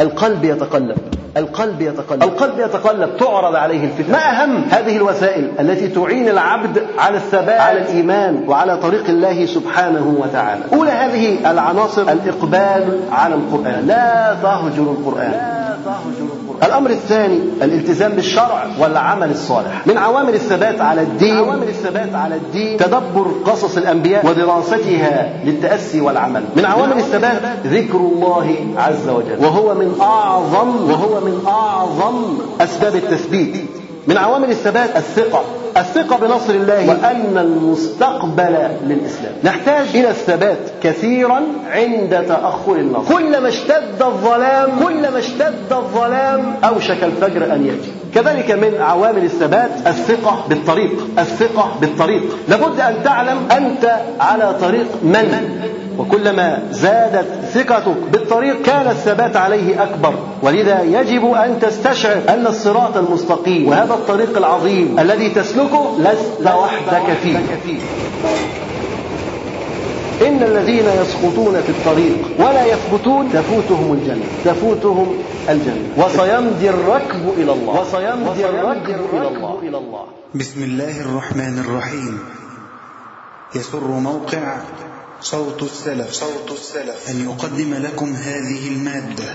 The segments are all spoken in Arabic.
القلب يتقلب. القلب يتقلب. القلب يتقلب تعرض عليه الفتن ما أهم هذه الوسائل التي تعين العبد على الثبات على الإيمان وعلى طريق الله سبحانه وتعالى. أولى هذه العناصر الإقبال على القرآن. لا تهجر القرآن. لا تهجر الأمر الثاني الالتزام بالشرع والعمل الصالح. من عوامل الثبات على الدين عوامل الثبات على الدين تدبر قصص الأنبياء ودراستها للتأسي والعمل. من عوامل الثبات. ذكر الله عز وجل. وهو من أعظم وهو من أعظم أسباب التثبيت. من عوامل الثبات الثقة. الثقة بنصر الله وأن المستقبل للإسلام. نحتاج إلى الثبات كثيرا عند تأخر النصر كلما اشتد الظلام كلما اشتد الظلام أوشك الفجر أن يأتي. كذلك من عوامل الثبات الثقة بالطريق الثقة بالطريق. لابد أن تعلم أنت على طريق من. وكلما زادت ثقتك بالطريق كان الثبات عليه أكبر. ولذا يجب أن تستشعر أن الصراط المستقيم وهذا الطريق العظيم الذي تسلكه لست وحدك فيه. إن الذين يسقطون في الطريق ولا يثبتون تفوتهم الجنة تفوتهم الجنة. وسيمضي الركب إلى الله. وسيمضي الركب إلى الله. إلى الله. بسم الله الرحمن الرحيم. يسر موقع صوت السلف. صوت السلف. أن يقدم لكم هذه المادة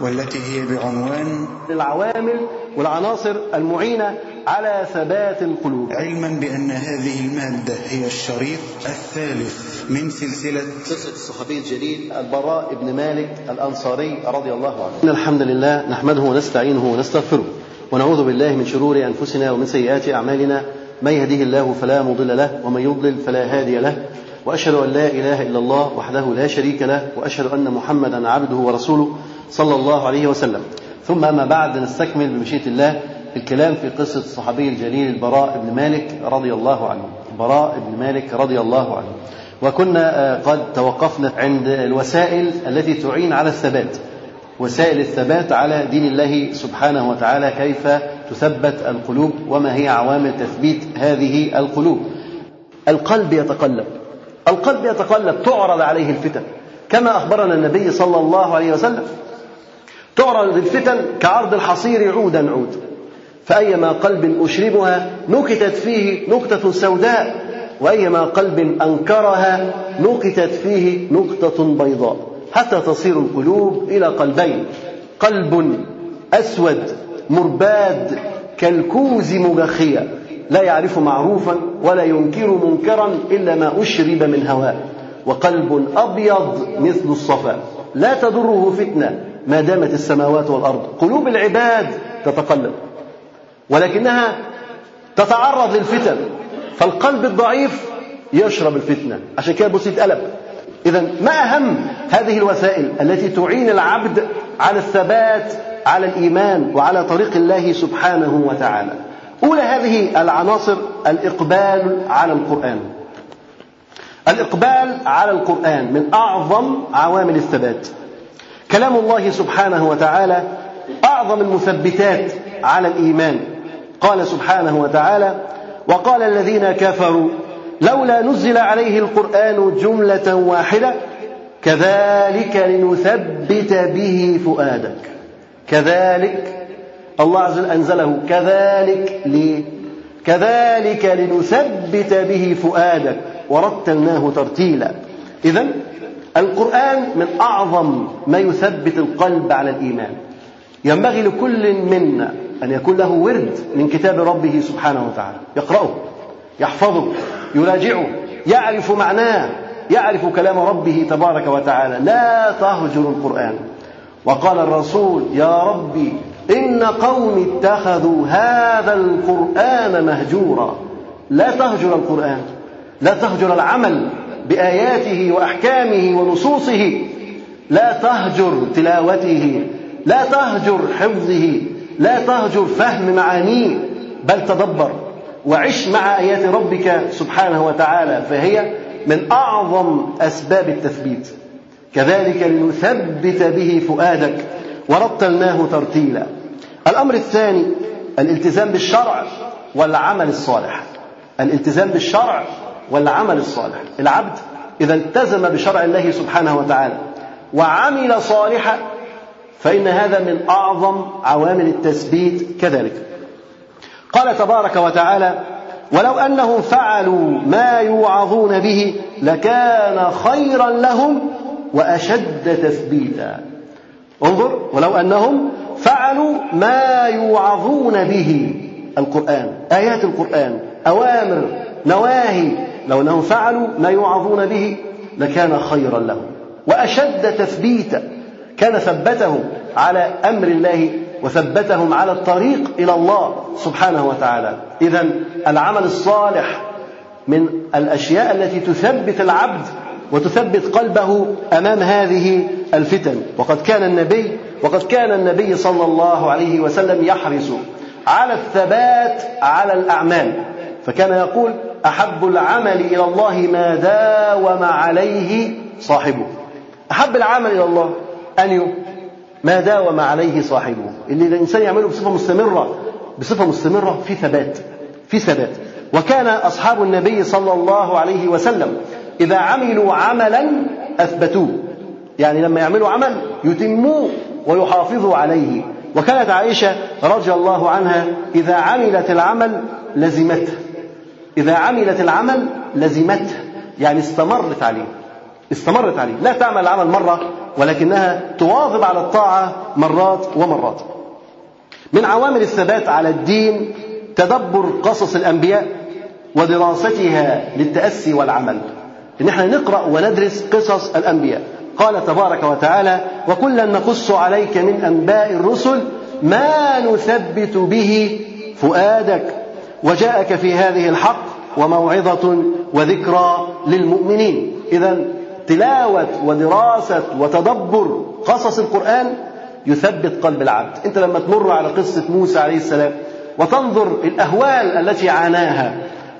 والتي هي بعنوان العوامل والعناصر المعينة على ثبات القلوب. علما بأن هذه المادة هي الشريط الثالث من سلسلة قصة الصحابي الجليل البراء بن مالك الأنصاري رضي الله عنه. إن الحمد لله نحمده ونستعينه ونستغفره ونعوذ بالله من شرور أنفسنا ومن سيئات أعمالنا. من يهديه الله فلا مضل له ومن يضلل فلا هادي له. وأشهد أن لا إله إلا الله وحده لا شريك له وأشهد أن محمدا عبده ورسوله صلى الله عليه وسلم. ثم أما بعد نستكمل بمشيئة الله الكلام في قصة الصحابي الجليل البراء بن مالك رضي الله عنه. البراء بن مالك رضي الله عنه. وكنا قد توقفنا عند الوسائل التي تعين على الثبات. وسائل الثبات على دين الله سبحانه وتعالى كيف تثبت القلوب وما هي عوامل تثبيت هذه القلوب. القلب يتقلب. القلب يتقلب تعرض عليه الفتن. كما أخبرنا النبي صلى الله عليه وسلم تعرض الفتن كعرض الحصير عودا عود. فأيما قلب أشربها نكتت فيه نكتة سوداء وأيما قلب أنكرها نكتت فيه نكتة بيضاء. حتى تصير القلوب إلى قلبين قلب أسود مرباد كالكوز مجخية لا يعرف معروفا ولا ينكر منكرا إلا ما أشرب من هواء. وقلب أبيض مثل الصفا. لا تضره فتنة ما دامت السماوات والأرض. قلوب العباد تتقلب. ولكنها تتعرض للفتن فالقلب الضعيف يشرب الفتنة عشان كده بص يتقلب إذا ما أهم هذه الوسائل التي تعين العبد على الثبات على الإيمان وعلى طريق الله سبحانه وتعالى. أولى هذه العناصر الإقبال على القرآن. الإقبال على القرآن من أعظم عوامل الثبات. كلام الله سبحانه وتعالى أعظم المثبتات على الإيمان. قال سبحانه وتعالى وقال الذين كفروا لولا نزل عليه القرآن جملة واحدة كذلك لنثبت به فؤادك كذلك الله عز وجل أنزله كذلك ليه؟ كذلك لنثبت به فؤادك ورتلناه ترتيلا إذا القرآن من أعظم ما يثبت القلب على الإيمان ينبغي لكل منا أن يكون له ورد من كتاب ربه سبحانه وتعالى. يقرأه يحفظه يراجعه يعرف معناه يعرف كلام ربه تبارك وتعالى. لا تهجر القرآن. وقال الرسول يا ربي إن قوم اتخذوا هذا القرآن مهجورا. لا تهجر القرآن لا تهجر العمل بآياته وأحكامه ونصوصه. لا تهجر تلاوته. لا تهجر حفظه لا تهجر فهم معانيه بل تدبر. وعش مع آيات ربك سبحانه وتعالى فهي من أعظم أسباب التثبيت. كذلك لنثبت به فؤادك ورتلناه ترتيلا. الأمر الثاني الالتزام بالشرع والعمل الصالح. الالتزام بالشرع والعمل الصالح. العبد إذا التزم بشرع الله سبحانه وتعالى وعمل صالحا فإن هذا من أعظم عوامل التثبيت كذلك. قال تبارك وتعالى ولو أنهم فعلوا ما يوعظون به لكان خيرا لهم وأشد تثبيتا. انظر ولو أنهم فعلوا ما يوعظون به القرآن آيات القرآن أوامر نواهي لو أنهم فعلوا ما يوعظون به لكان خيرا لهم وأشد تثبيتا. كان ثبتهم على أمر الله وثبتهم على الطريق إلى الله سبحانه وتعالى. إذا العمل الصالح من الأشياء التي تثبت العبد وتثبت قلبه أمام هذه الفتن. وقد كان النبي وقد كان النبي صلى الله عليه وسلم يحرص على الثبات على الأعمال. فكان يقول أحب العمل إلى الله ما داوم عليه صاحبه. أحب العمل إلى الله أن ما داوم عليه صاحبه. اللي الإنسان يعمله بصفة مستمرة بصفة مستمرة في ثبات في ثبات. وكان أصحاب النبي صلى الله عليه وسلم إذا عملوا عملا أثبتوه. يعني لما يعملوا عمل يتموه ويحافظوا عليه. وكانت عائشة رضي الله عنها إذا عملت العمل لزمته. إذا عملت العمل لزمته. يعني استمرت عليه. استمرت عليه. لا تعمل العمل مرة ولكنها تواظب على الطاعة مرات ومرات. من عوامل الثبات على الدين تدبر قصص الأنبياء ودراستها للتأسي والعمل. إن إحنا نقرأ وندرس قصص الأنبياء. قال تبارك وتعالى وكلا نقص عليك من أنباء الرسل ما نثبت به فؤادك وجاءك في هذه الحق وموعظة وذكرى للمؤمنين. اذا تلاوة ودراسة وتدبر قصص القرآن يثبت قلب العبد. انت لما تمر على قصة موسى عليه السلام وتنظر الأهوال التي عاناها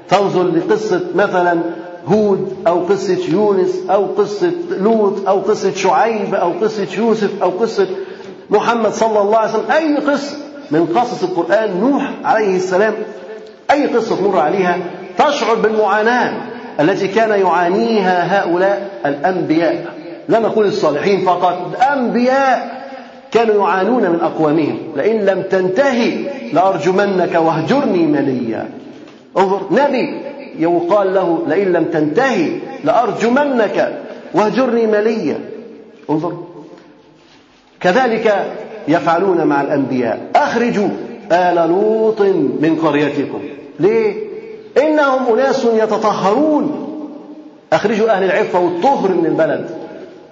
تنظر لقصة مثلا هود أو قصة يونس أو قصة لوط أو قصة شعيب أو قصة يوسف أو قصة محمد صلى الله عليه وسلم أي قصة من قصص القرآن نوح عليه السلام أي قصة تمر عليها تشعر بالمعاناة. التي كان يعانيها هؤلاء الأنبياء. لا نقول الصالحين فقط الأنبياء كانوا يعانون من أقوامهم. لئن لم تنتهي لأرجمنك واهجرني مليا. انظر نبي يقال له لئن لم تنتهي لأرجمنك واهجرني مليا. انظر كذلك يفعلون مع الأنبياء. أخرجوا آل لوط من قريتكم. ليه؟ إنهم أناس يتطهرون. أخرجوا أهل العفة والطهر من البلد.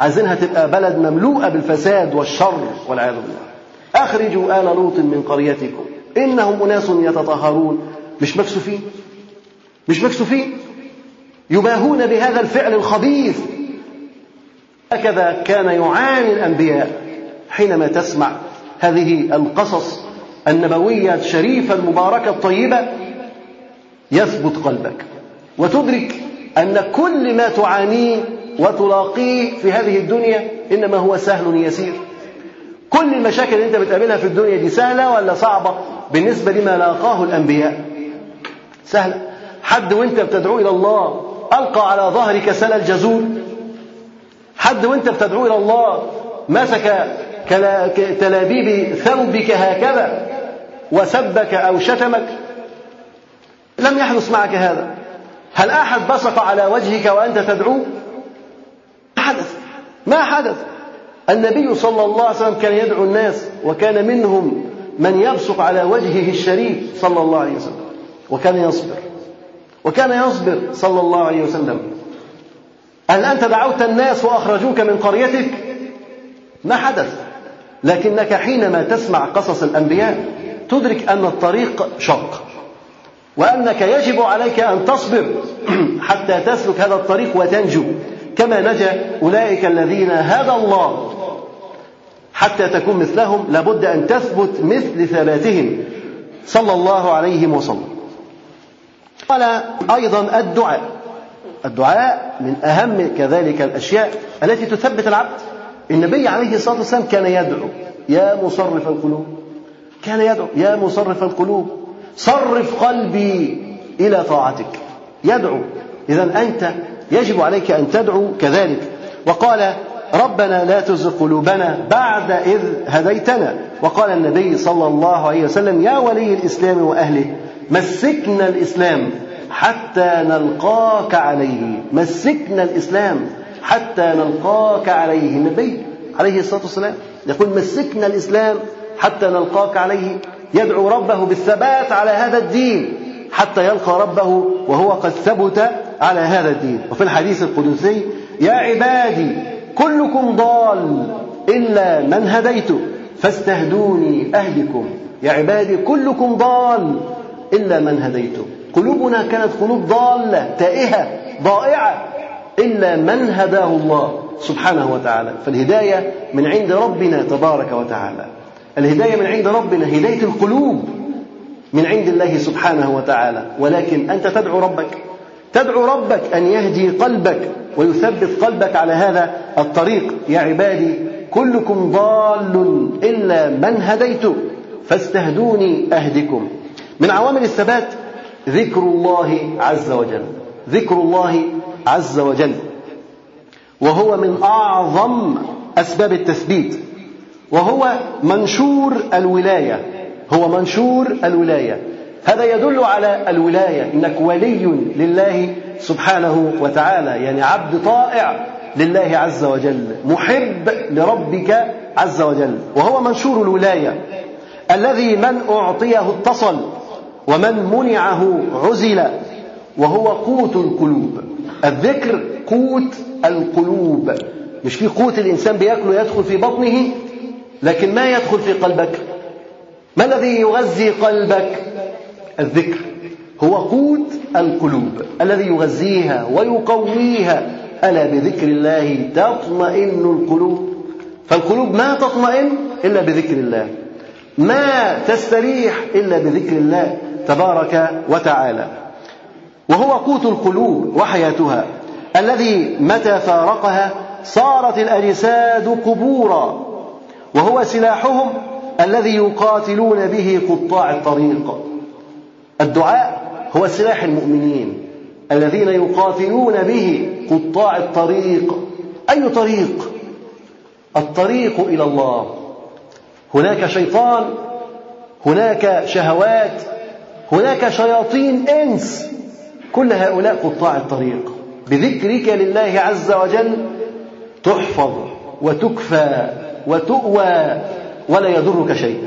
عايزينها تبقى بلد مملوءة بالفساد والشر والعياذ بالله. أخرجوا آل لوط من قريتكم. إنهم أناس يتطهرون. مش مكسوفين. مش مكسوفين. يباهون بهذا الفعل الخبيث. هكذا كان يعاني الأنبياء حينما تسمع هذه القصص النبوية الشريفة المباركة الطيبة يثبت قلبك وتدرك أن كل ما تعانيه وتلاقيه في هذه الدنيا إنما هو سهل يسير. كل المشاكل اللي أنت بتقابلها في الدنيا دي سهلة ولا صعبة بالنسبة لما لاقاه الأنبياء؟ سهلة. حد وأنت بتدعو إلى الله ألقى على ظهرك سل الجزور حد وأنت بتدعو إلى الله مسك تلابيب ثوبك هكذا وسبك أو شتمك لم يحدث معك هذا. هل أحد بصق على وجهك وأنت تدعو؟ حدث. ما حدث. النبي صلى الله عليه وسلم كان يدعو الناس وكان منهم من يبصق على وجهه الشريف صلى الله عليه وسلم. وكان يصبر. وكان يصبر صلى الله عليه وسلم. هل أنت دعوت الناس وأخرجوك من قريتك؟ ما حدث. لكنك حينما تسمع قصص الأنبياء تدرك أن الطريق شق. وأنك يجب عليك أن تصبر حتى تسلك هذا الطريق وتنجو. كما نجا أولئك الذين هدى الله. حتى تكون مثلهم لابد أن تثبت مثل ثباتهم. صلى الله عليه وسلم. قال أيضا الدعاء. الدعاء من أهم كذلك الأشياء التي تثبت العبد. النبي عليه الصلاة والسلام كان يدعو. يا مصرف القلوب. كان يدعو. يا مصرف القلوب. صرف قلبي إلى طاعتك. يدعو. إذا أنت يجب عليك أن تدعو كذلك. وقال ربنا لا تزغ قلوبنا بعد إذ هديتنا. وقال النبي صلى الله عليه وسلم يا ولي الإسلام وأهله مسكنا الإسلام حتى نلقاك عليه. مسكنا الإسلام حتى نلقاك عليه. النبي عليه الصلاة والسلام يقول مسكنا الإسلام حتى نلقاك عليه. يدعو ربه بالثبات على هذا الدين حتى يلقى ربه وهو قد ثبت على هذا الدين. وفي الحديث القدسي يا عبادي كلكم ضال إلا من هديت فاستهدوني أهدكم. يا عبادي كلكم ضال إلا من هديت. قلوبنا كانت قلوب ضالة تائهة ضائعة إلا من هداه الله سبحانه وتعالى. فالهداية من عند ربنا تبارك وتعالى. الهداية من عند ربنا هداية القلوب من عند الله سبحانه وتعالى. ولكن أنت تدعو ربك تدعو ربك أن يهدي قلبك ويثبت قلبك على هذا الطريق. يا عبادي كلكم ضال إلا من هديت فاستهدوني أهدكم. من عوامل الثبات ذكر الله عز وجل ذكر الله عز وجل وهو من أعظم أسباب التثبيت. وهو منشور الولاية. هو منشور الولاية. هذا يدل على الولاية إنك ولي لله سبحانه وتعالى يعني عبد طائع لله عز وجل محب لربك عز وجل وهو منشور الولاية. الذي من أعطيه اتصل ومن منعه عزل وهو قوت القلوب. الذكر قوت القلوب. مش في قوت الإنسان بياكله يدخل في بطنه لكن ما يدخل في قلبك؟ ما الذي يغذي قلبك؟ الذكر. هو قوت القلوب الذي يغذيها ويقويها. ألا بذكر الله تطمئن القلوب؟ فالقلوب ما تطمئن إلا بذكر الله. ما تستريح إلا بذكر الله تبارك وتعالى. وهو قوت القلوب وحياتها الذي متى فارقها؟ صارت الأجساد قبورا. وهو سلاحهم الذي يقاتلون به قطاع الطريق. الدعاء هو سلاح المؤمنين الذين يقاتلون به قطاع الطريق. أي طريق؟ الطريق إلى الله. هناك شيطان هناك شهوات هناك شياطين إنس. كل هؤلاء قطاع الطريق. بذكرك لله عز وجل تحفظ وتكفى. وتؤوى ولا يضرك شيء.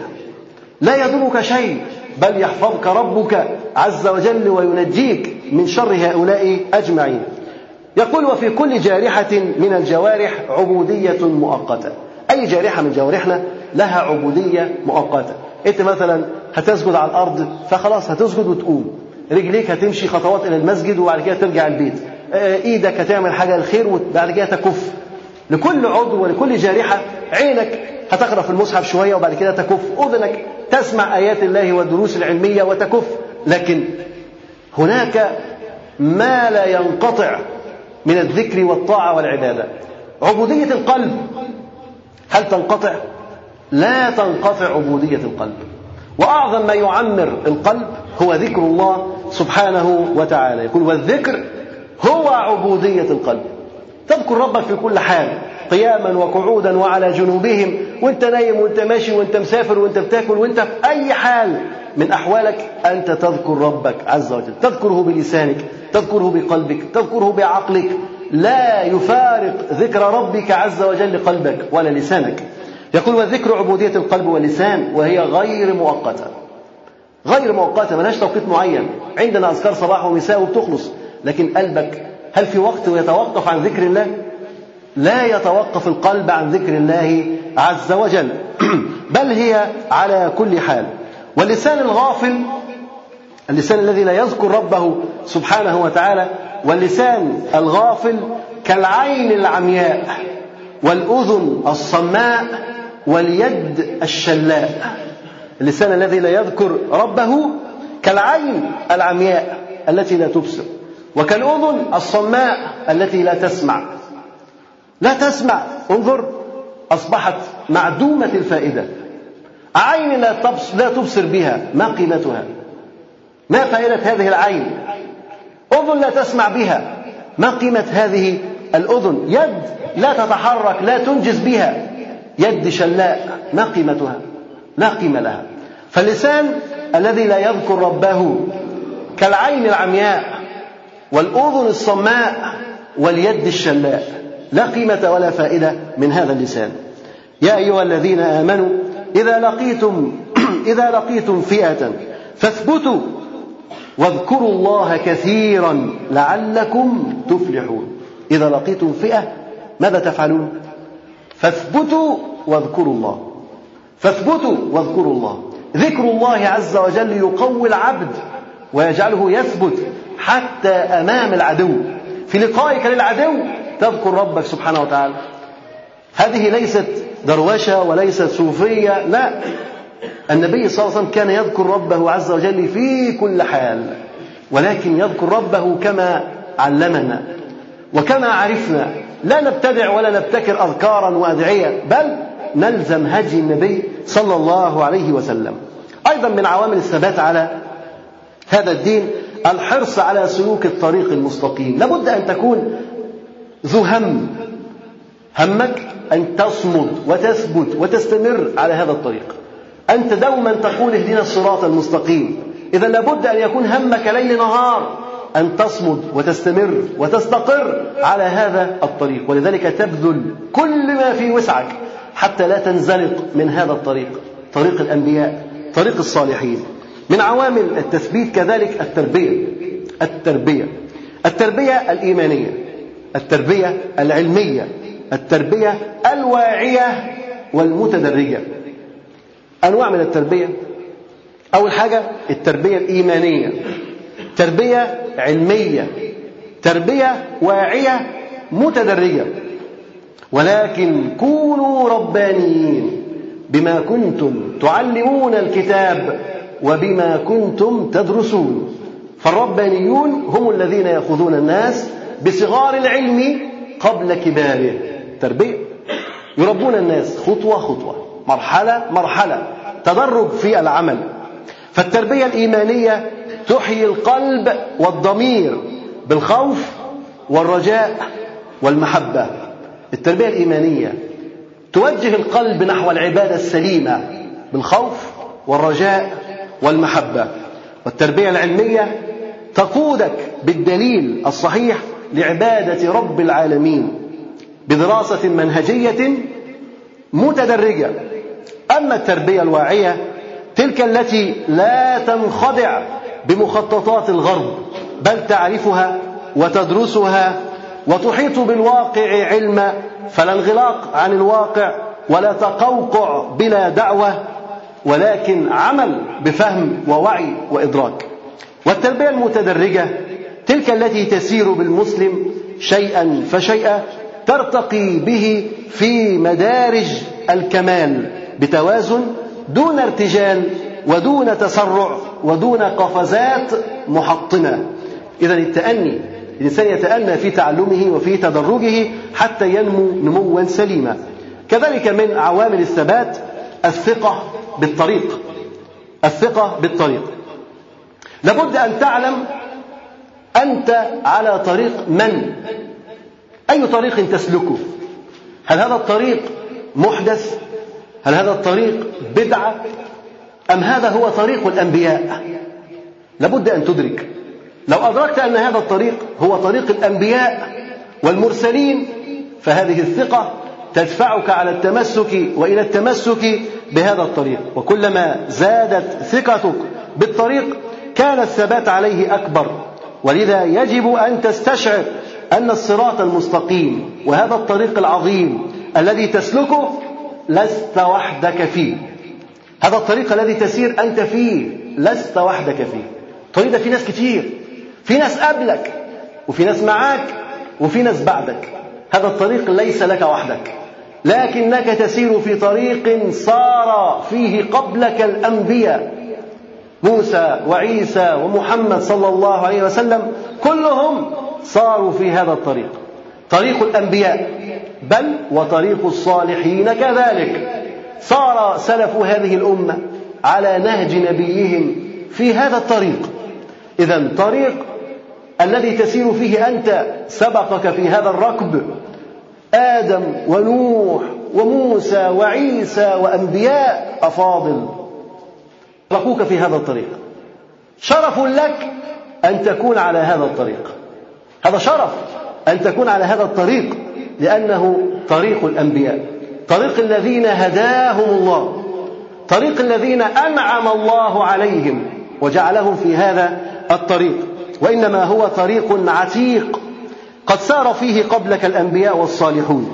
لا يضرك شيء بل يحفظك ربك عز وجل وينجيك من شر هؤلاء أجمعين. يقول وفي كل جارحة من الجوارح عبودية مؤقتة. أي جارحة من جوارحنا لها عبودية مؤقتة. أنت مثلا هتسجد على الأرض فخلاص هتسجد وتقوم. رجليك هتمشي خطوات إلى المسجد وبعد كده ترجع البيت. آه، إيدك هتعمل حاجة الخير وبعد كده تكف. لكل عضو ولكل جارحة عينك هتقرأ في المصحف شوية وبعد كده تكف أذنك تسمع آيات الله والدروس العلمية وتكف. لكن هناك ما لا ينقطع من الذكر والطاعة والعبادة. عبودية القلب هل تنقطع؟ لا تنقطع عبودية القلب. وأعظم ما يعمر القلب هو ذكر الله سبحانه وتعالى. يقول والذكر هو عبودية القلب. تذكر ربك في كل حال قياما وقعودا وعلى جنوبهم وانت نايم وانت ماشي وانت مسافر وانت بتاكل وانت في أي حال من أحوالك أنت تذكر ربك عز وجل تذكره بلسانك تذكره بقلبك تذكره بعقلك لا يفارق ذكر ربك عز وجل قلبك ولا لسانك. يقول والذكر عبودية القلب واللسان وهي غير مؤقتة. غير مؤقتة ملهاش توقيت معين. عندنا أذكار صباح ومساء وبتخلص لكن قلبك هل في وقت يتوقف عن ذكر الله؟ لا يتوقف القلب عن ذكر الله عز وجل. بل هي على كل حال. واللسان الغافل اللسان الذي لا يذكر ربه سبحانه وتعالى واللسان الغافل كالعين العمياء والأذن الصماء واليد الشلاء. اللسان الذي لا يذكر ربه كالعين العمياء التي لا تبصر. وكالأذن الصماء التي لا تسمع. لا تسمع. انظر أصبحت معدومة الفائدة. عين لا لا تبصر بها. ما قيمتها؟ ما فائدة هذه العين؟ أذن لا تسمع بها. ما قيمة هذه الأذن؟ يد لا تتحرك لا تنجز بها. يد شلاء. ما قيمتها؟ لا قيمة لها. فاللسان الذي لا يذكر ربه كالعين العمياء. والأذن الصماء واليد الشلاء لا قيمة ولا فائدة من هذا اللسان. يا أيها الذين آمنوا إذا لقيتم إذا لقيتم فئة فاثبتوا واذكروا الله كثيرا لعلكم تفلحون. إذا لقيتم فئة ماذا تفعلون؟ فاثبتوا واذكروا الله. فاثبتوا واذكروا الله. ذكر الله عز وجل يقوي العبد ويجعله يثبت حتى أمام العدو. في لقائك للعدو تذكر ربك سبحانه وتعالى. هذه ليست دروشة وليست صوفية لا. النبي صلى الله عليه وسلم كان يذكر ربه عز وجل في كل حال ولكن يذكر ربه كما علمنا وكما عرفنا. لا نبتدع ولا نبتكر أذكارا وأدعية بل نلزم هدي النبي صلى الله عليه وسلم. أيضا من عوامل الثبات على هذا الدين الحرص على سلوك الطريق المستقيم. لابد أن تكون ذو هم. همك أن تصمد وتثبت وتستمر على هذا الطريق. أنت دوما تقول اهدنا الصراط المستقيم. إذا لابد أن يكون همك ليل نهار أن تصمد وتستمر وتستقر على هذا الطريق. ولذلك تبذل كل ما في وسعك حتى لا تنزلق من هذا الطريق. طريق الأنبياء طريق الصالحين. من عوامل التثبيت كذلك التربية. التربية. التربية الإيمانية. التربية العلمية. التربية الواعية والمتدرجة. أنواع من التربية. أول حاجة التربية الإيمانية. تربية علمية. تربية واعية متدرجة. ولكن كونوا ربانيين بما كنتم تعلمون الكتاب وبما كنتم تدرسون. فالربانيون هم الذين يأخذون الناس بصغار العلم قبل كباره. تربية. يربون الناس خطوة خطوة مرحلة مرحلة تدرج في العمل. فالتربية الإيمانية تحيي القلب والضمير بالخوف والرجاء والمحبة. التربية الإيمانية توجه القلب نحو العبادة السليمة بالخوف والرجاء والمحبة. والتربية العلمية تقودك بالدليل الصحيح لعبادة رب العالمين بدراسة منهجية متدرجة. أما التربية الواعية تلك التي لا تنخدع بمخططات الغرب بل تعرفها وتدرسها وتحيط بالواقع علما فلا انغلاق عن الواقع ولا تقوقع بلا دعوة ولكن عمل بفهم ووعي وإدراك. والتربية المتدرجة تلك التي تسير بالمسلم شيئا فشيئا ترتقي به في مدارج الكمال بتوازن دون ارتجال ودون تسرع ودون قفزات محطمة. اذا التأني الإنسان يتأنى في تعلمه وفي تدرجه حتى ينمو نموا سليما. كذلك من عوامل الثبات الثقة بالطريق. الثقة بالطريق. لابد أن تعلم أنت على طريق من؟ أي طريق تسلكه؟ هل هذا الطريق محدث؟ هل هذا الطريق بدعة؟ أم هذا هو طريق الأنبياء؟ لابد أن تدرك. لو أدركت أن هذا الطريق هو طريق الأنبياء والمرسلين فهذه الثقة تدفعك على التمسك وإلى التمسك بهذا الطريق. وكلما زادت ثقتك بالطريق كان الثبات عليه أكبر. ولذا يجب أن تستشعر أن الصراط المستقيم وهذا الطريق العظيم الذي تسلكه لست وحدك فيه. هذا الطريق الذي تسير أنت فيه لست وحدك فيه. الطريق ده في ناس كتير في ناس قبلك وفي ناس معاك وفي ناس بعدك. هذا الطريق ليس لك وحدك. لكنك تسير في طريق صار فيه قبلك الأنبياء. موسى وعيسى ومحمد صلى الله عليه وسلم كلهم صاروا في هذا الطريق. طريق الأنبياء بل وطريق الصالحين كذلك. صار سلف هذه الأمة على نهج نبيهم في هذا الطريق. اذا طريق الذي تسير فيه أنت سبقك في هذا الركب. آدم ونوح وموسى وعيسى وأنبياء أفاضل. تركوك في هذا الطريق. شرف لك أن تكون على هذا الطريق. هذا شرف أن تكون على هذا الطريق لأنه طريق الأنبياء. طريق الذين هداهم الله. طريق الذين أنعم الله عليهم وجعلهم في هذا الطريق. وإنما هو طريق عتيق. قد سار فيه قبلك الأنبياء والصالحون.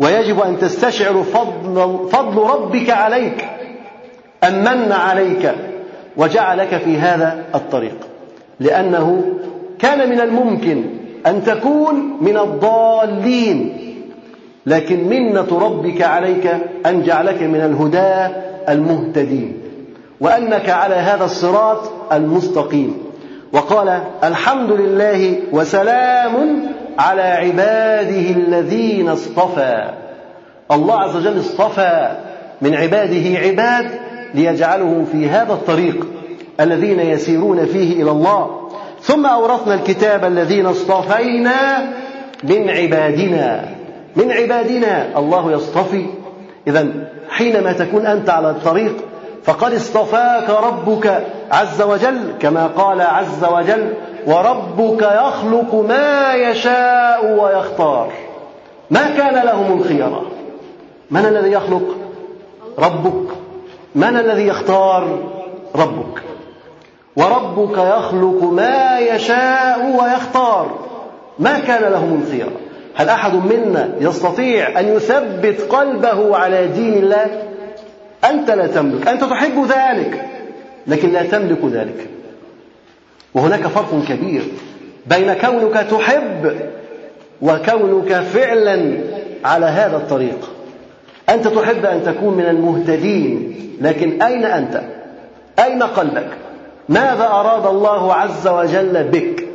ويجب أن تستشعر فضل, فضل ربك عليك أن من عليك وجعلك في هذا الطريق. لأنه كان من الممكن أن تكون من الضالين لكن منة ربك عليك أن جعلك من الهداة المهتدين. وأنك على هذا الصراط المستقيم. وقال الحمد لله وسلام على عباده الذين اصطفى. الله عز وجل اصطفى من عباده عباد ليجعلهم في هذا الطريق الذين يسيرون فيه إلى الله. ثم أورثنا الكتاب الذين اصطفينا من عبادنا. من عبادنا الله يصطفي. اذا حينما تكون أنت على الطريق فقد اصطفاك ربك عز وجل كما قال عز وجل وربك يخلق ما يشاء ويختار. ما كان لهم الخيرة من الذي يخلق؟ ربك. من الذي يختار؟ ربك. وربك يخلق ما يشاء ويختار. ما كان لهم الخيرة هل أحد منا يستطيع أن يثبت قلبه على دين الله؟ أنت لا تملك. أنت تحب ذلك. لكن لا تملك ذلك. وهناك فرق كبير بين كونك تحب وكونك فعلا على هذا الطريق أنت تحب أن تكون من المهتدين لكن أين أنت؟ أين قلبك؟ ماذا أراد الله عز وجل بك؟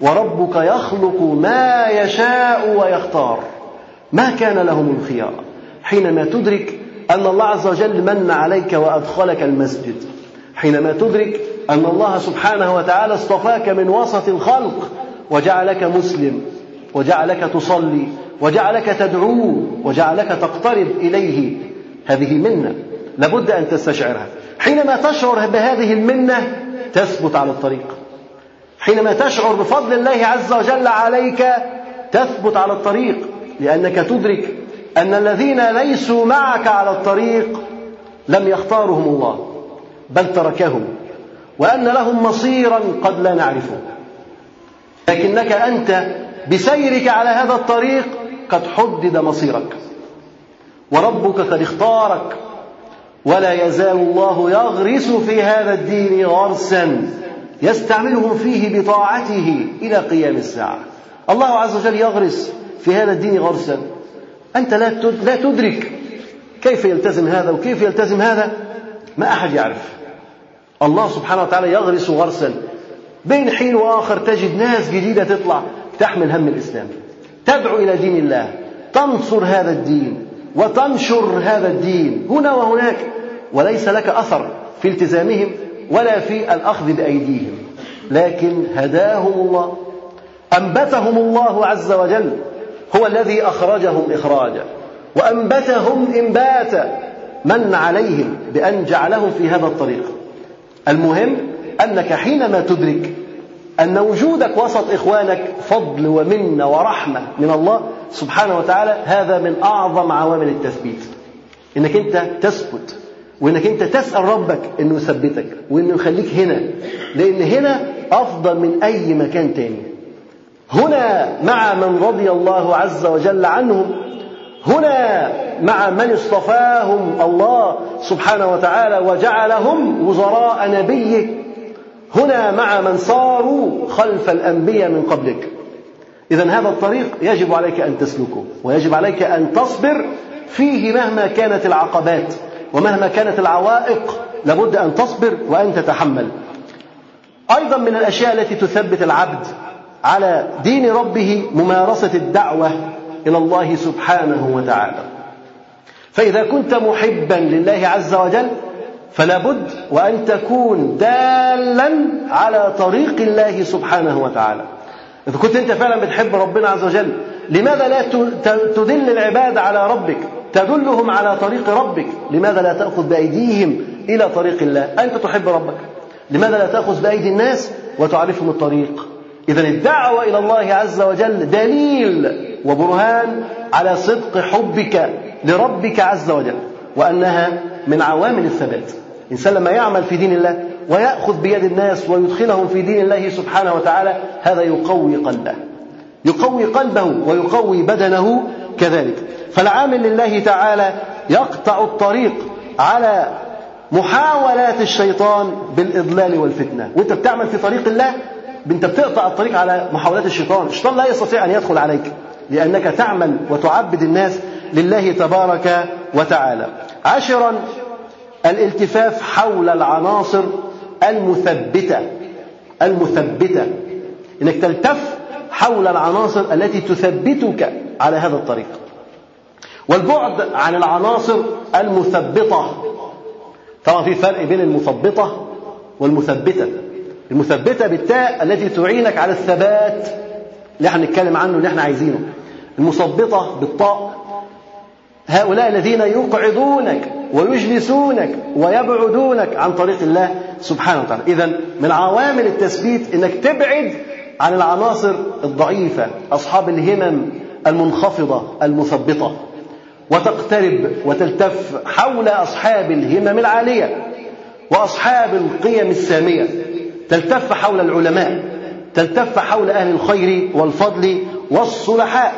وربك يخلق ما يشاء ويختار ما كان لهم الخيار حينما تدرك أن الله عز وجل من عليك وأدخلك المسجد حينما تدرك أن الله سبحانه وتعالى اصطفاك من وسط الخلق وجعلك مسلم وجعلك تصلي وجعلك تدعوه وجعلك تقترب إليه. هذه منة. لابد أن تستشعرها. حينما تشعر بهذه المنة تثبت على الطريق. حينما تشعر بفضل الله عز وجل عليك تثبت على الطريق لأنك تدرك أن الذين ليسوا معك على الطريق لم يختارهم الله بل تركهم. وأن لهم مصيرا قد لا نعرفه لكنك أنت بسيرك على هذا الطريق قد حدد مصيرك. وربك قد اختارك. ولا يزال الله يغرس في هذا الدين غرسا يستعملهم فيه بطاعته إلى قيام الساعة. الله عز وجل يغرس في هذا الدين غرسا. أنت لا تدرك كيف يلتزم هذا وكيف يلتزم هذا؟ ما أحد يعرف. الله سبحانه وتعالى يغرس غرسا. بين حين وآخر تجد ناس جديدة تطلع تحمل هم الإسلام. تدعو إلى دين الله. تنصر هذا الدين وتنشر هذا الدين. هنا وهناك. وليس لك أثر في التزامهم ولا في الأخذ بأيديهم. لكن هداهم الله. أنبتهم الله عز وجل. هو الذي أخرجهم إخراجا. وأنبتهم إنباتا. من عليهم بأن جعلهم في هذا الطريق. المهم أنك حينما تدرك أن وجودك وسط إخوانك فضل ومنة ورحمة من الله سبحانه وتعالى هذا من أعظم عوامل التثبيت. إنك أنت تثبت وإنك أنت تسأل ربك إنه يثبتك وإنه يخليك هنا لأن هنا أفضل من أي مكان تاني. هنا مع من رضي الله عز وجل عنهم هنا مع من اصطفاهم الله سبحانه وتعالى وجعلهم وزراء نبيه هنا مع من صاروا خلف الأنبياء من قبلك. اذا هذا الطريق يجب عليك أن تسلكه ويجب عليك أن تصبر فيه مهما كانت العقبات ومهما كانت العوائق لابد أن تصبر وأن تتحمل. أيضا من الأشياء التي تثبت العبد على دين ربه ممارسة الدعوة. إلى الله سبحانه وتعالى. فإذا كنت محبا لله عز وجل فلا بد وأن تكون دالا على طريق الله سبحانه وتعالى. إذا كنت أنت فعلا بتحب ربنا عز وجل لماذا لا تدل العباد على ربك؟ تدلهم على طريق ربك. لماذا لا تأخذ بأيديهم إلى طريق الله؟ أنت تحب ربك. لماذا لا تأخذ بأيدي الناس وتعرفهم الطريق؟ إذا الدعوة إلى الله عز وجل دليل وبرهان على صدق حبك لربك عز وجل وأنها من عوامل الثبات. الإنسان لما يعمل في دين الله ويأخذ بيد الناس ويدخلهم في دين الله سبحانه وتعالى هذا يقوي قلبه. يقوي قلبه ويقوي بدنه كذلك. فالعامل لله تعالى يقطع الطريق على محاولات الشيطان بالإضلال والفتنة. وأنت بتعمل في طريق الله انت بتقطع الطريق على محاولات الشيطان. الشيطان لا يستطيع أن يدخل عليك لأنك تعمل وتعبد الناس لله تبارك وتعالى. عشرا الالتفاف حول العناصر المثبتة المثبتة. إنك تلتف حول العناصر التي تثبتك على هذا الطريق. والبعد عن العناصر المثبطة طبعا في فرق بين المثبطة والمثبتة. المثبتة بالتاء التي تعينك على الثبات اللي إحنا بنتكلم عنه اللي إحنا عايزينه. المثبطة بالطاء. هؤلاء الذين يقعدونك ويجلسونك ويبعدونك عن طريق الله سبحانه وتعالى. إذا من عوامل التثبيت أنك تبعد عن العناصر الضعيفة أصحاب الهمم المنخفضة المثبطة. وتقترب وتلتف حول أصحاب الهمم العالية وأصحاب القيم السامية. تلتف حول العلماء تلتف حول أهل الخير والفضل والصلحاء.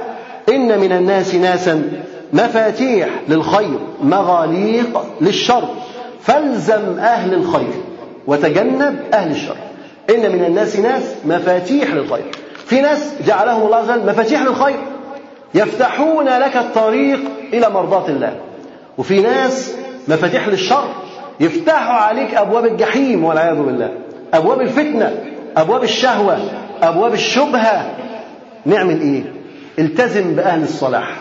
إن من الناس ناسا مفاتيح للخير مغاليق للشر. فالزم أهل الخير وتجنب أهل الشر. إن من الناس ناس مفاتيح للخير. في ناس جعلهم الله عز وجل مفاتيح للخير. يفتحون لك الطريق إلى مرضاة الله. وفي ناس مفاتيح للشر. يفتحوا عليك أبواب الجحيم والعياذ بالله. أبواب الفتنة أبواب الشهوة أبواب الشبهة. نعمل إيه التزم بأهل الصلاح.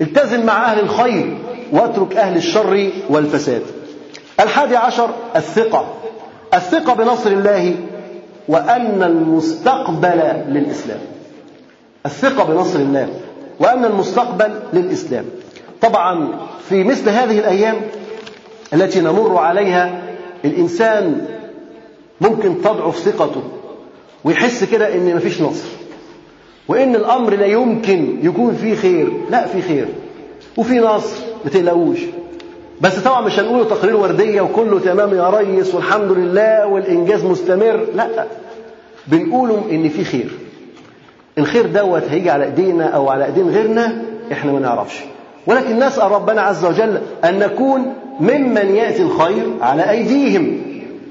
التزم مع أهل الخير واترك أهل الشر والفساد. الحادي عشر الثقة. الثقة بنصر الله وأن المستقبل للإسلام. الثقة بنصر الله وأن المستقبل للإسلام. طبعا في مثل هذه الأيام التي نمر عليها الإنسان ممكن تضعف ثقته ويحس كده إن مفيش نصر. وإن الأمر لا يمكن يكون فيه خير. لا في خير. وفي نصر ما تقلقوش. بس طبعا مش هنقوله تقرير وردية وكله تمام يا ريس والحمد لله والإنجاز مستمر. لا بنقوله إن في خير. الخير دوت هيجي على إيدينا أو على إيدين غيرنا إحنا ما نعرفش. ولكن نسأل ربنا عز وجل أن نكون ممن يأتي الخير على أيديهم.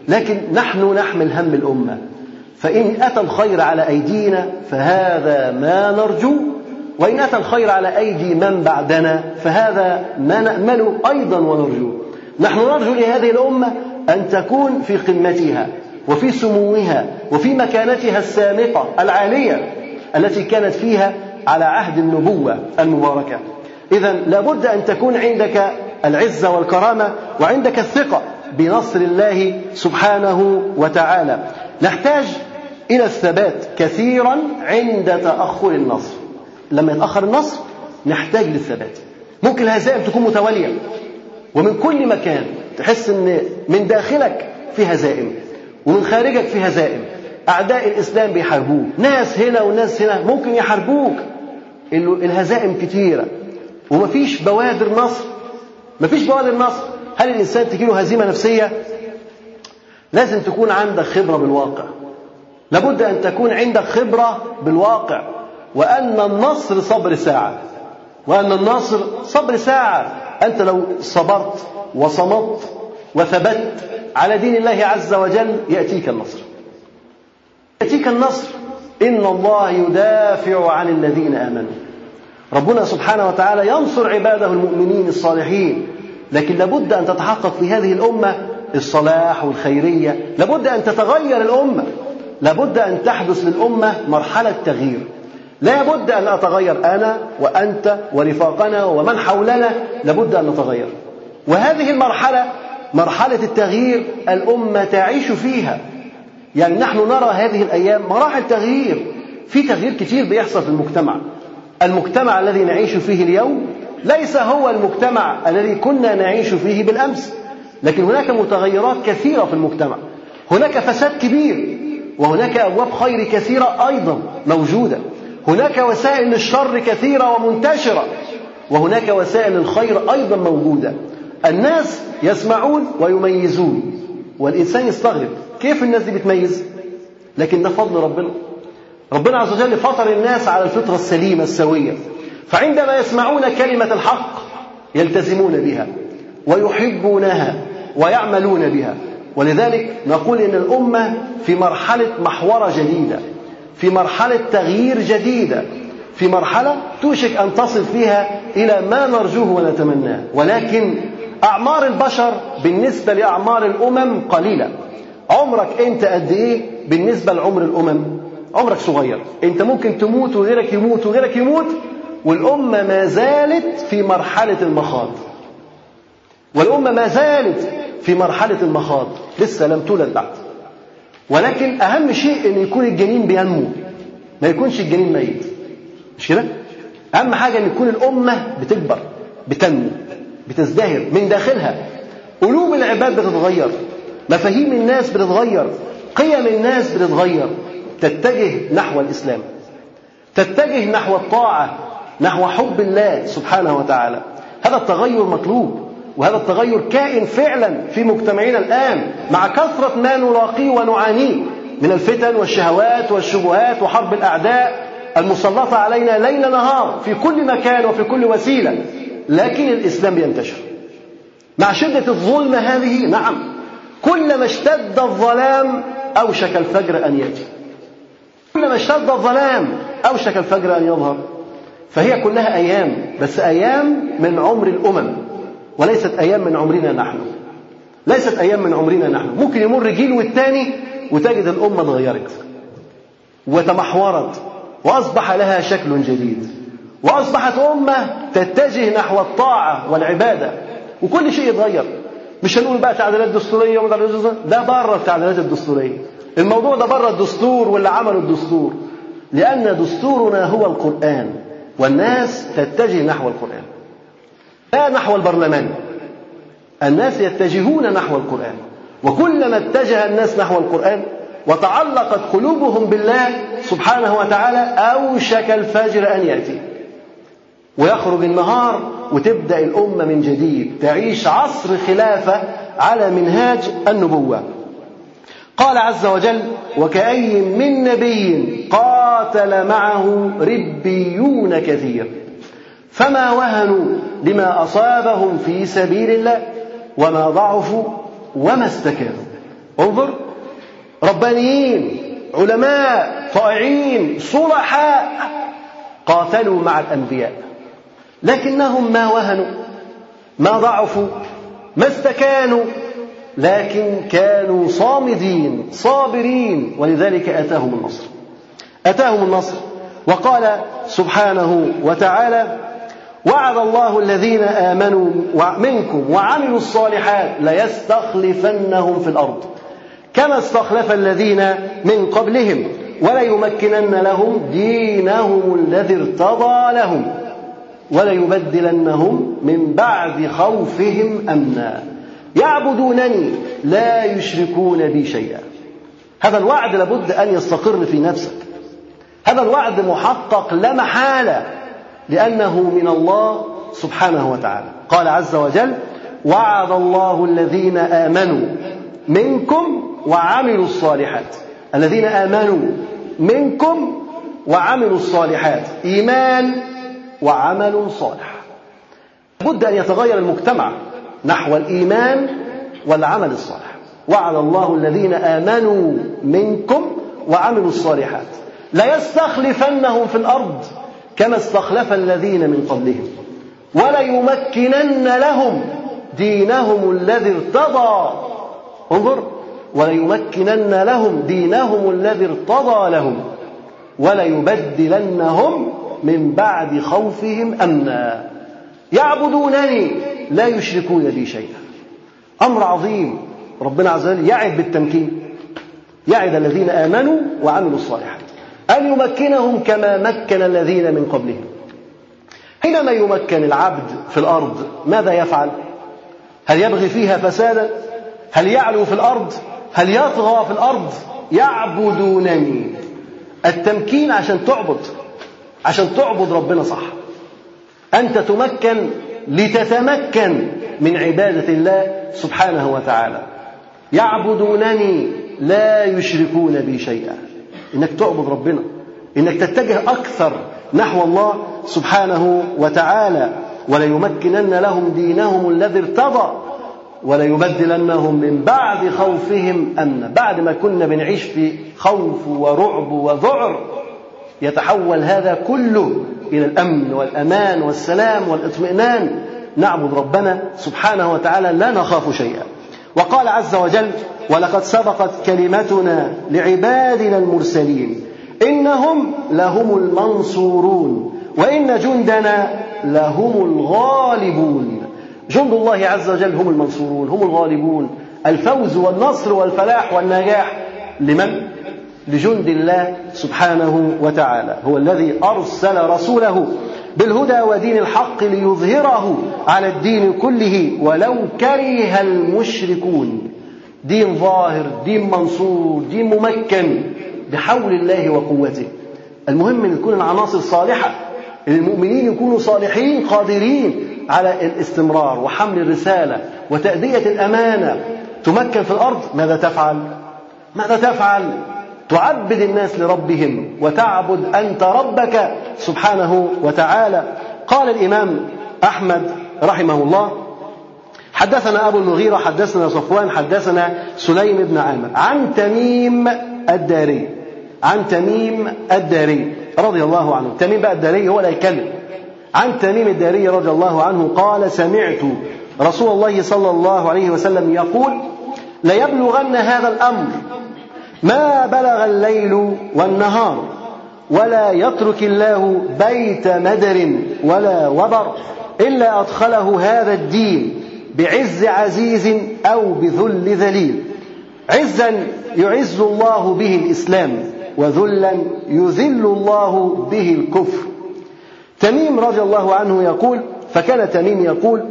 لكن نحن نحمل هم الأمة. فإن أتى الخير على أيدينا فهذا ما نرجو وإن أتى الخير على أيدي من بعدنا فهذا ما نأمل أيضا ونرجو. نحن نرجو لهذه الأمة أن تكون في قمتها وفي سموها وفي مكانتها السامقة العالية التي كانت فيها على عهد النبوة المباركة. إذا لابد أن تكون عندك العزة والكرامة وعندك الثقة. بنصر الله سبحانه وتعالى. نحتاج إلى الثبات كثيرا عند تأخر النصر. لما يتأخر النصر نحتاج للثبات. ممكن الهزائم تكون متوالية. ومن كل مكان تحس إن من داخلك في هزائم ومن خارجك في هزائم. أعداء الإسلام بيحاربوك. ناس هنا وناس هنا ممكن يحاربوك. الهزائم كتيرة. ومفيش بوادر نصر. مفيش بوادر نصر. هل الإنسان تجيله هزيمة نفسية؟ لازم تكون عندك خبرة بالواقع. لابد أن تكون عندك خبرة بالواقع. وأن النصر صبر ساعة. وأن النصر صبر ساعة. أنت لو صبرت وصمت وثبت على دين الله عز وجل يأتيك النصر. يأتيك النصر. إن الله يدافع عن الذين آمنوا. ربنا سبحانه وتعالى ينصر عباده المؤمنين الصالحين. لكن لابد أن تتحقق في هذه الأمة الصلاح والخيرية. لابد أن تتغير الأمة. لابد أن تحدث للأمة مرحلة تغيير. لا بد أن أتغير أنا وأنت ورفاقنا ومن حولنا. لابد أن نتغير. وهذه المرحلة مرحلة التغيير الأمة تعيش فيها. يعني نحن نرى هذه الأيام مراحل تغيير. في تغيير كتير بيحصل في المجتمع. المجتمع الذي نعيش فيه اليوم ليس هو المجتمع الذي كنا نعيش فيه بالأمس لكن هناك متغيرات كثيرة في المجتمع. هناك فساد كبير وهناك أبواب خير كثيرة أيضا موجودة. هناك وسائل للشر كثيرة ومنتشرة وهناك وسائل الخير أيضا موجودة. الناس يسمعون ويميزون والإنسان يستغرب كيف الناس دي بتميز؟ لكن ده فضل ربنا. ربنا عز وجل فطر الناس على الفطرة السليمة السوية. فعندما يسمعون كلمة الحق يلتزمون بها ويحبونها ويعملون بها. ولذلك نقول إن الأمة في مرحلة محورة جديدة في مرحلة تغيير جديدة في مرحلة توشك أن تصل فيها إلى ما نرجوه ونتمناه. ولكن أعمار البشر بالنسبة لأعمار الأمم قليلة. عمرك أنت قد إيه بالنسبة لعمر الأمم؟ عمرك صغير. أنت ممكن تموت وغيرك يموت وغيرك يموت والأمة ما زالت في مرحلة المخاض. والأمة ما زالت في مرحلة المخاض. لسه لم تولد بعد. ولكن أهم شيء إن يكون الجنين بينمو. ما يكونش الجنين ميت. مش كده؟ أهم حاجة إن يكون الأمة بتكبر بتنمو بتزدهر من داخلها. قلوب العباد بتتغير. مفاهيم الناس بتتغير. قيم الناس بتتغير. تتجه نحو الإسلام. تتجه نحو الطاعة. نحو حب الله سبحانه وتعالى. هذا التغير مطلوب وهذا التغير كائن فعلا في مجتمعنا الآن مع كثرة ما نلاقيه ونعانيه من الفتن والشهوات والشبهات وحرب الأعداء المسلطة علينا ليل نهار في كل مكان وفي كل وسيلة. لكن الإسلام بينتشر مع شدة الظلم هذه نعم كلما اشتد الظلام أوشك الفجر أن يأتي. كلما اشتد الظلام أوشك الفجر أن يظهر. فهي كلها أيام بس أيام من عمر الأمم وليست أيام من عمرنا نحن. ليست أيام من عمرنا نحن. ممكن يمر جيل والتاني وتجد الأمة اتغيرت وتمحورت وأصبح لها شكل جديد وأصبحت أمة تتجه نحو الطاعة والعبادة وكل شيء يتغير. مش هنقول بقى تعديلات دستوريه ده بره التعديلات الدستورية. الموضوع ده بره الدستور واللي عملوا الدستور؟ لأن دستورنا هو القرآن. والناس تتجه نحو القرآن. لا نحو البرلمان. الناس يتجهون نحو القرآن. وكلما اتجه الناس نحو القرآن وتعلقت قلوبهم بالله سبحانه وتعالى أوشك الفجر أن يأتي. ويخرج النهار وتبدأ الأمة من جديد. تعيش عصر خلافة على منهاج النبوة. قال عز وجل وكأي من نبي قاتل معه ربيون كثير. فما وهنوا لما أصابهم في سبيل الله وما ضعفوا وما استكانوا. انظر ربانيين علماء طائعين صلحاء قاتلوا مع الأنبياء. لكنهم ما وهنوا ما ضعفوا ما استكانوا. لكن كانوا صامدين صابرين ولذلك أتاهم النصر. أتاهم النصر. وقال سبحانه وتعالى وعد الله الذين آمنوا منكم وعملوا الصالحات ليستخلفنهم في الأرض. كما استخلف الذين من قبلهم وليمكنن لهم دينهم الذي ارتضى لهم وليبدلنهم من بعد خوفهم أمنا. يعبدونني لا يشركون بي شيئا. هذا الوعد لابد أن يستقر في نفسك. هذا الوعد محقق لا محالة لأنه من الله سبحانه وتعالى. قال عز وجل وعد الله الذين آمنوا منكم وعملوا الصالحات. الذين آمنوا منكم وعملوا الصالحات. إيمان وعمل صالح. بد أن يتغير المجتمع. نحو الإيمان والعمل الصالح. وعد الله الذين آمنوا منكم وعملوا الصالحات. ليستخلفنهم في الأرض كما استخلف الذين من قبلهم. وليمكنن لهم دينهم الذي ارتضى. انظر. وليمكنن لهم دينهم الذي ارتضى لهم. وليبدلنهم من بعد خوفهم أمنا. يعبدونني لا يشركون بي شيئا أمر عظيم ربنا عز وجل يعد بالتمكين يعد الذين آمنوا وعملوا الصالحات أن يمكنهم كما مكن الذين من قبلهم حينما يمكن العبد في الأرض ماذا يفعل؟ هل يبغي فيها فسادا؟ هل يعلو في الأرض؟ هل يطغى في الأرض؟ يعبدونني التمكين عشان تعبد عشان تعبد ربنا صح أنت تمكن لتتمكن من عبادة الله سبحانه وتعالى. يعبدونني لا يشركون بي شيئا. إنك تعبد ربنا. إنك تتجه أكثر نحو الله سبحانه وتعالى. وليمكنن لهم دينهم الذي ارتضى. وليبدلنهم من بعد خوفهم أمنا. بعد ما كنا بنعيش في خوف ورعب وذعر. يتحول هذا كله إلى الأمن والأمان والسلام والإطمئنان. نعبد ربنا سبحانه وتعالى لا نخاف شيئا. وقال عز وجل ولقد سبقت كلمتنا لعبادنا المرسلين. إنهم لهم المنصورون. وإن جندنا لهم الغالبون. جند الله عز وجل هم المنصورون هم الغالبون. الفوز والنصر والفلاح والنجاح. لمن؟ لجند الله سبحانه وتعالى. هو الذي أرسل رسوله بالهدى ودين الحق ليظهره على الدين كله ولو كره المشركون. دين ظاهر دين منصور دين ممكن بحول الله وقوته. المهم إن تكون العناصر صالحة المؤمنين يكونوا صالحين قادرين على الاستمرار وحمل الرسالة وتأدية الأمانة تمكن في الأرض ماذا تفعل؟ ماذا تفعل؟ تعبد الناس لربهم وتعبد أنت ربك سبحانه وتعالى. قال الإمام أحمد رحمه الله حدثنا أبو المغيرة حدثنا صفوان حدثنا سليم بن عامر عن تميم الداري عن تميم الداري رضي الله عنه. تميم بقى الداري هو اللي يتكلم عن تميم الداري رضي الله عنه قال سمعت رسول الله صلى الله عليه وسلم يقول ليبلغن هذا الأمر ما بلغ الليل والنهار ولا يترك الله بيت مدر ولا وبر إلا أدخله هذا الدين بعز عزيز أو بذل ذليل. عزا يعز الله به الإسلام وذلا يذل الله به الكفر. تميم رضي الله عنه يقول فكان تميم يقول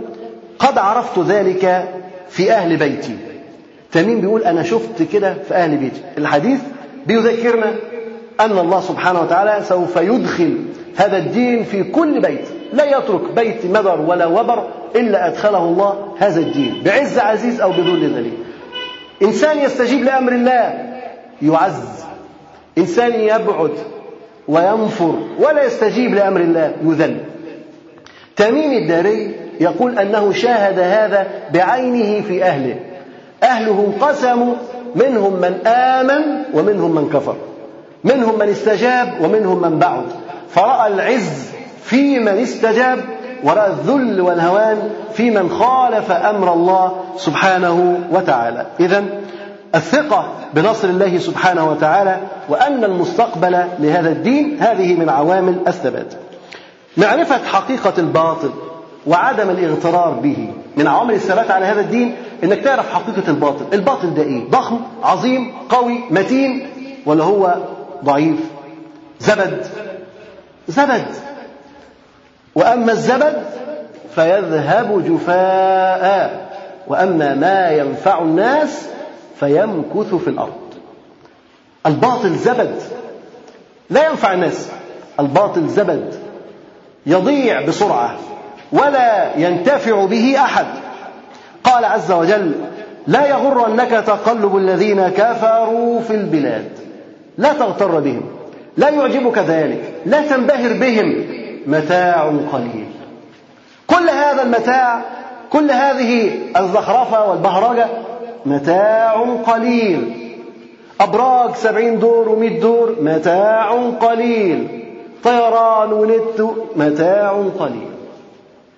قد عرفت ذلك في أهل بيتي. تميم بيقول أنا شفت كده في أهل بيتي. الحديث بيذكرنا أن الله سبحانه وتعالى سوف يدخل هذا الدين في كل بيت. لا يترك بيت مدر ولا وبر إلا أدخله الله هذا الدين بعز عزيز أو بذل ذليل إنسان يستجيب لأمر الله يعز. إنسان يبعد وينفر ولا يستجيب لأمر الله يذل. تميم الداري يقول أنه شاهد هذا بعينه في أهله. أهله انقسموا منهم من آمن ومنهم من كفر. منهم من استجاب ومنهم من بعد. فرأى العز في من استجاب ورأى الذل والهوان في من خالف أمر الله سبحانه وتعالى. إذا الثقة بنصر الله سبحانه وتعالى وأن المستقبل لهذا الدين هذه من عوامل الثبات. معرفة حقيقة الباطل وعدم الاغترار به من عوامل الثبات على هذا الدين إنك تعرف حقيقة الباطل. الباطل ده إيه؟ ضخم عظيم قوي متين ولا هو ضعيف؟ زبد. زبد. وأما الزبد فيذهب جفاء. وأما ما ينفع الناس فيمكث في الأرض. الباطل زبد. لا ينفع الناس. الباطل زبد. يضيع بسرعة. ولا ينتفع به أحد. قال عز وجل لا يغرنك تقلب الذين كفروا في البلاد. لا تغتر بهم لا يعجبك ذلك لا تنبهر بهم. متاع قليل. كل هذا المتاع كل هذه الزخرفة والبهرجة متاع قليل. أبراج سبعين دور ومئة دور متاع قليل. طيران ونت متاع قليل.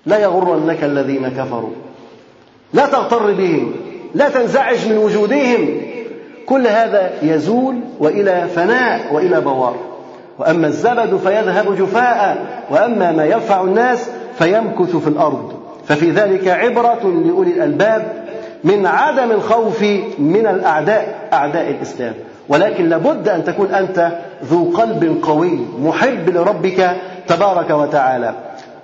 لا يغرنك الذين كفروا. لا تغتر بهم لا تنزعج من وجودهم. كل هذا يزول وإلى فناء وإلى بوار. وأما الزبد فيذهب جفاء وأما ما ينفع الناس فيمكث في الأرض. ففي ذلك عبرة لأولي الألباب من عدم الخوف من الأعداء أعداء الإسلام. ولكن لابد أن تكون أنت ذو قلب قوي محب لربك تبارك وتعالى.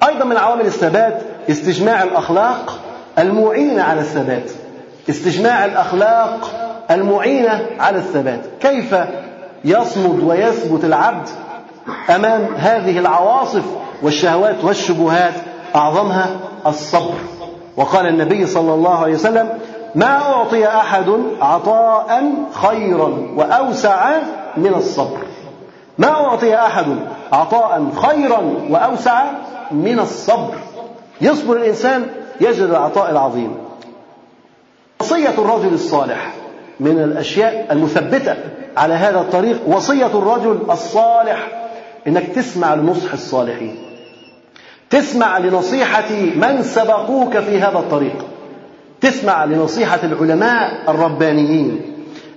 أيضا من عوامل الثبات استجماع الأخلاق المعينة على الثبات. استجماع الأخلاق المعينة على الثبات. كيف يصمد ويثبت العبد أمام هذه العواصف والشهوات والشبهات؟ أعظمها الصبر. وقال النبي صلى الله عليه وسلم ما أعطي أحد عطاء خيرا وأوسع من الصبر. ما أعطي أحد عطاء خيرا وأوسع من الصبر. يصبر الإنسان يجد العطاء العظيم. وصية الرجل الصالح من الأشياء المثبتة على هذا الطريق وصية الرجل الصالح إنك تسمع لنصح الصالحين. تسمع لنصيحة من سبقوك في هذا الطريق. تسمع لنصيحة العلماء الربانيين.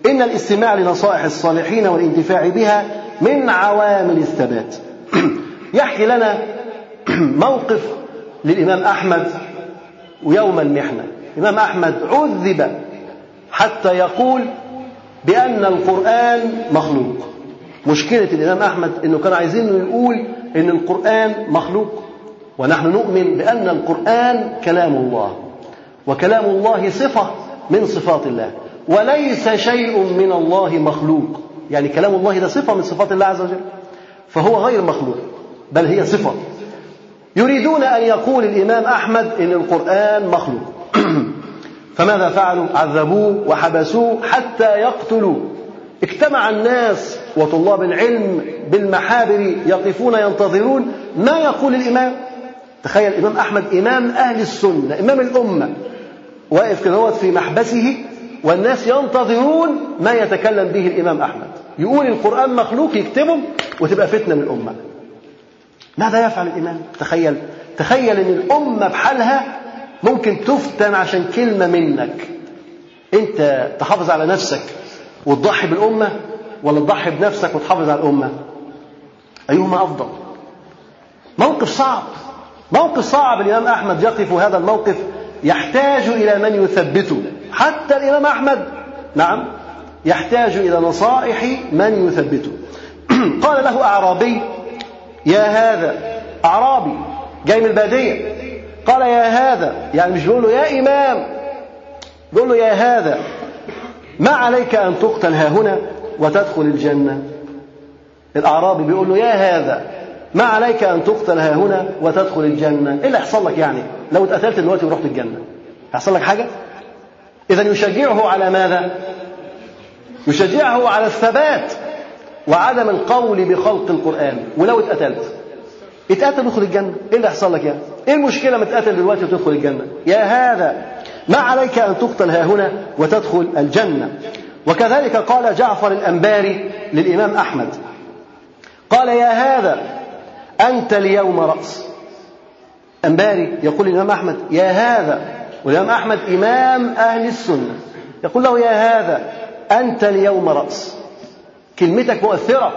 إن الاستماع لنصائح الصالحين والانتفاع بها من عوامل الثبات. يحكي لنا موقف للإمام أحمد ويوم المحنة. الإمام أحمد عذب حتى يقول بأن القرآن مخلوق. مشكلة الإمام أحمد أنه كانوا عايزين يقول أن القرآن مخلوق. ونحن نؤمن بأن القرآن كلام الله. وكلام الله صفة من صفات الله. وليس شيء من الله مخلوق. يعني كلام الله ده صفة من صفات الله عز وجل. فهو غير مخلوق. بل هي صفة. يريدون أن يقول الإمام أحمد إن القرآن مخلوق. فماذا فعلوا؟ عذبوه وحبسوه حتى يقتلوا اجتمع الناس وطلاب العلم بالمحابر يقفون ينتظرون ما يقول الإمام. تخيل الإمام أحمد إمام أهل السنة إمام الأمة. واقف كده في محبسه والناس ينتظرون ما يتكلم به الإمام أحمد. يقول القرآن مخلوق يكتبه وتبقى فتنة من ماذا يفعل الإمام؟ تخيل تخيل أن الأمة بحالها ممكن تفتن عشان كلمة منك. أنت تحافظ على نفسك وتضحي بالأمة ولا تضحي بنفسك وتحافظ على الأمة؟ أيهما أفضل؟ موقف صعب موقف صعب. الإمام أحمد يقف هذا الموقف يحتاج إلى من يثبته. حتى الإمام أحمد نعم يحتاج إلى نصائح من يثبته. قال له أعرابي يا هذا أعرابي جاي من البادية. قال يا هذا يعني مش بيقول له يا إمام بيقول له يا هذا ما عليك أن تقتل ها هنا وتدخل الجنة؟ الأعرابي بيقول له يا هذا ما عليك أن تقتل ها هنا وتدخل الجنة؟ إيه اللي هيحصل لك يعني؟ لو اتقتلت دلوقتي ورحت الجنة. هيحصل لك حاجة؟ إذا يشجعه على ماذا؟ يشجعه على الثبات. وعدم القول بخلق القرآن. ولو اتقتلت. اتقتل تدخل الجنة. إيه اللي هيحصل لك يعني إيه المشكلة ما تقتل دلوقتي وتدخل الجنة؟ يا هذا ما عليك أن تقتل ها هنا وتدخل الجنة. وكذلك قال جعفر الأنباري للإمام أحمد. قال يا هذا أنت اليوم رأس. أنباري يقول الإمام أحمد يا هذا. والإمام أحمد إمام أهل السنة. يقول له يا هذا أنت اليوم رأس. كلمتك مؤثرة.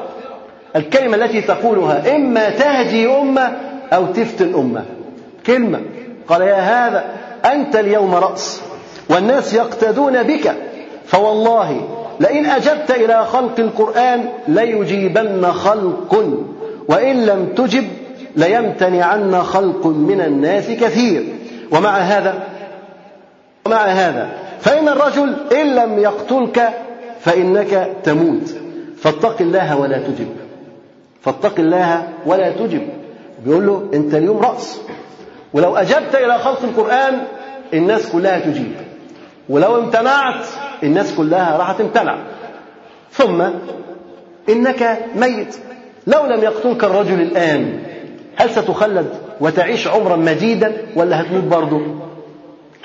الكلمة التي تقولها إما تهدي أمة أو تفتن أمة. كلمة. قال يا هذا أنت اليوم رأس والناس يقتدون بك. فوالله لئن أجبت إلى خلق القرآن ليجيبن خلق وإن لم تجب ليمتنعن خلق من الناس كثير. ومع هذا ومع هذا فإن الرجل إن لم يقتلك فإنك تموت. فاتق الله ولا تجب. فاتق الله ولا تجب. بيقول له أنت اليوم رأس. ولو أجبت إلى خلق القرآن الناس كلها تجيب. ولو امتنعت الناس كلها راح تمتنع ثم إنك ميت. لو لم يقتلك الرجل الآن هل ستخلد وتعيش عمرا مديدا ولا هتموت برضه؟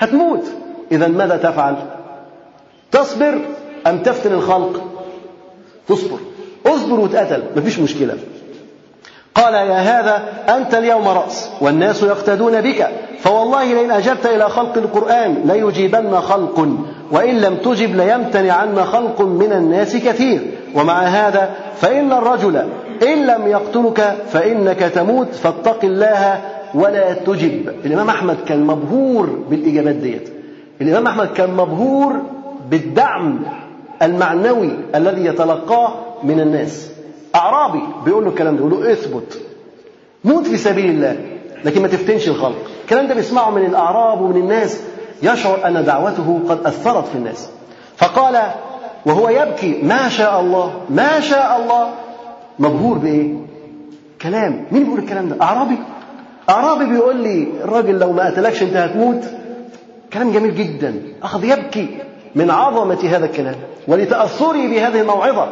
هتموت. إذا ماذا تفعل؟ تصبر أم تفتن الخلق؟ تصبر اصبر وتقتل مفيش مشكلة. قال يا هذا أنت اليوم رأس والناس يقتدون بك. فوالله لئن أجبت إلى خلق القرآن ليجيبن خلق وإن لم تجب ليمتنعن خلق من الناس كثير. ومع هذا فإن الرجل إن لم يقتلك فإنك تموت فاتق الله ولا تجب. الإمام أحمد كان مبهور بالإجابات ديت. الإمام أحمد كان مبهور بالدعم المعنوي الذي يتلقاه من الناس. أعرابي بيقول له الكلام ده بيقول له اثبت. موت في سبيل الله لكن ما تفتنش الخلق. الكلام ده بيسمعه من الأعراب ومن الناس. يشعر أن دعوته قد أثرت في الناس. فقال وهو يبكي ما شاء الله ما شاء الله. مبهور بإيه؟ كلام. مين بيقول الكلام ده؟ أعرابي. أعرابي بيقول لي الراجل لو ما قتلكش أنت هتموت. كلام جميل جدا. أخذ يبكي. من عظمة هذا الكلام ولتأثري بهذه الموعظة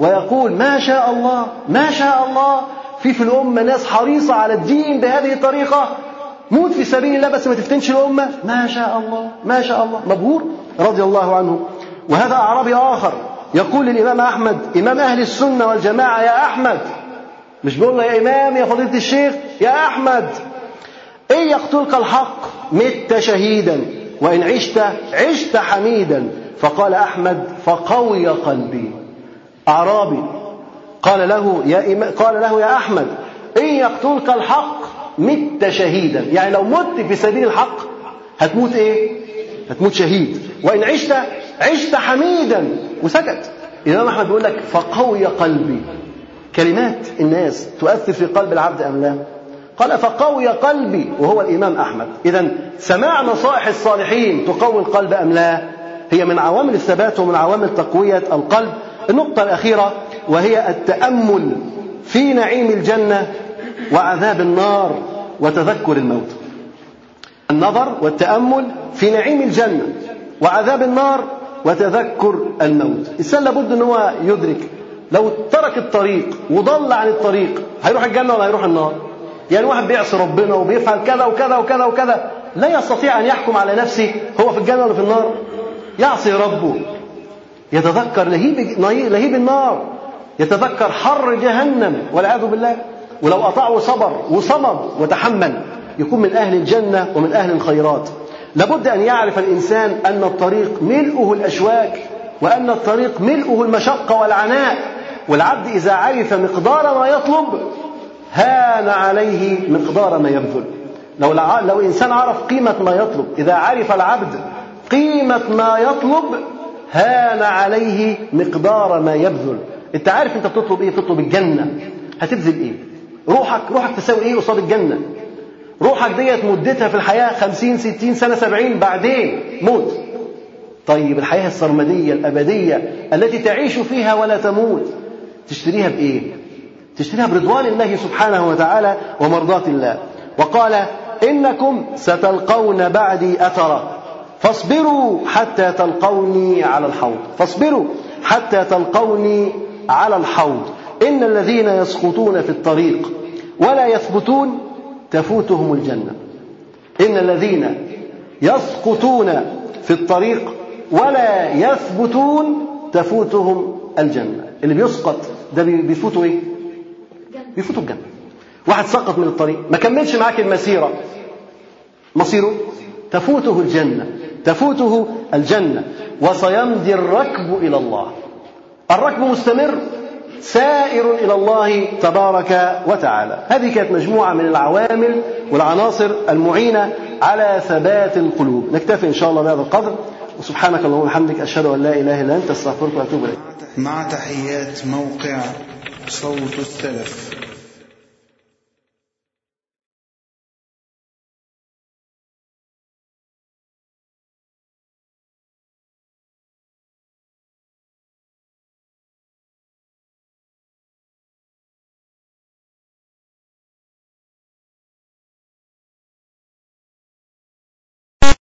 ويقول ما شاء الله ما شاء الله في في الأمة ناس حريصة على الدين بهذه الطريقة موت في سبيل الله بس ما تفتنش الأمة. ما شاء الله ما شاء الله. مبهور؟ رضي الله عنه. وهذا أعرابي آخر يقول للإمام أحمد إمام أهل السنة والجماعة يا أحمد. مش بيقول له يا إمام يا فضيلة الشيخ يا أحمد إن يقتلك الحق مت شهيدا. وإن عشت عشت حميدا فقال أحمد فقوي قلبي. أعرابي قال له يا إمام قال له يا أحمد إن يقتلك الحق مت شهيدا. يعني لو مت في سبيل الحق هتموت إيه؟ هتموت شهيد. وإن عشت عشت حميدا وسكت. الإمام أحمد بيقول لك فقوي قلبي. كلمات الناس تؤثر في قلب العبد أم لا؟ قال فقوي قلبي وهو الإمام أحمد. إذا سماع نصائح الصالحين تقوي القلب أم لا؟ هي من عوامل الثبات ومن عوامل تقوية القلب. النقطة الأخيرة وهي التأمل في نعيم الجنة وعذاب النار وتذكر الموت. النظر والتأمل في نعيم الجنة وعذاب النار وتذكر الموت. الإنسان لابد أن هو يدرك. لو ترك الطريق وضل عن الطريق هيروح الجنة ولا هيروح النار؟ يعني واحد بيعصي ربنا وبيفعل كذا وكذا وكذا وكذا لا يستطيع أن يحكم على نفسه هو في الجنة ولا في النار؟ يعصي ربه. يتذكر لهيب, لهيب النار. يتذكر حر جهنم والعياذ بالله. ولو أطاع وصبر وصمد وتحمل يكون من أهل الجنة ومن أهل الخيرات. لابد أن يعرف الإنسان أن الطريق ملؤه الأشواك وأن الطريق ملؤه المشقة والعناء. والعبد إذا عرف مقدار ما يطلب هان عليه مقدار ما يبذل. لو لو إنسان عرف قيمة ما يطلب إذا عرف العبد قيمة ما يطلب هان عليه مقدار ما يبذل. أنت عارف أنت بتطلب إيه؟ بتطلب الجنة. هتبذل إيه؟ روحك روحك تساوي إيه قصاد الجنة؟ روحك ديت مدتها في الحياة خمسين ستين سنة سبعين بعدين موت. طيب الحياة السرمدية الأبدية التي تعيش فيها ولا تموت تشتريها بإيه؟ تشتريها برضوان الله سبحانه وتعالى ومرضاة الله. وقال إنكم ستلقون بعدي أثرا. فاصبروا حتى تلقوني على الحوض. فاصبروا حتى تلقوني على الحوض. إن الذين يسقطون في الطريق ولا يثبتون تفوتهم الجنة. إن الذين يسقطون في الطريق ولا يثبتون تفوتهم الجنة. اللي بيسقط ده بيفوتوا إيه؟ بيفوتوا الجنة. واحد سقط من الطريق ما كملش معاك المسيرة. مصيره؟ تفوته الجنة تفوته الجنة. وسيمضي الركب إلى الله. الركب مستمر سائر إلى الله تبارك وتعالى. هذه كانت مجموعة من العوامل والعناصر المعينة على ثبات القلوب. نكتفي إن شاء الله بهذا القدر. وسبحانك اللهم وبحمدك أشهد أن لا إله إلا أنت أستغفرك وأتوب إليك. مع تحيات موقع صوت السلف.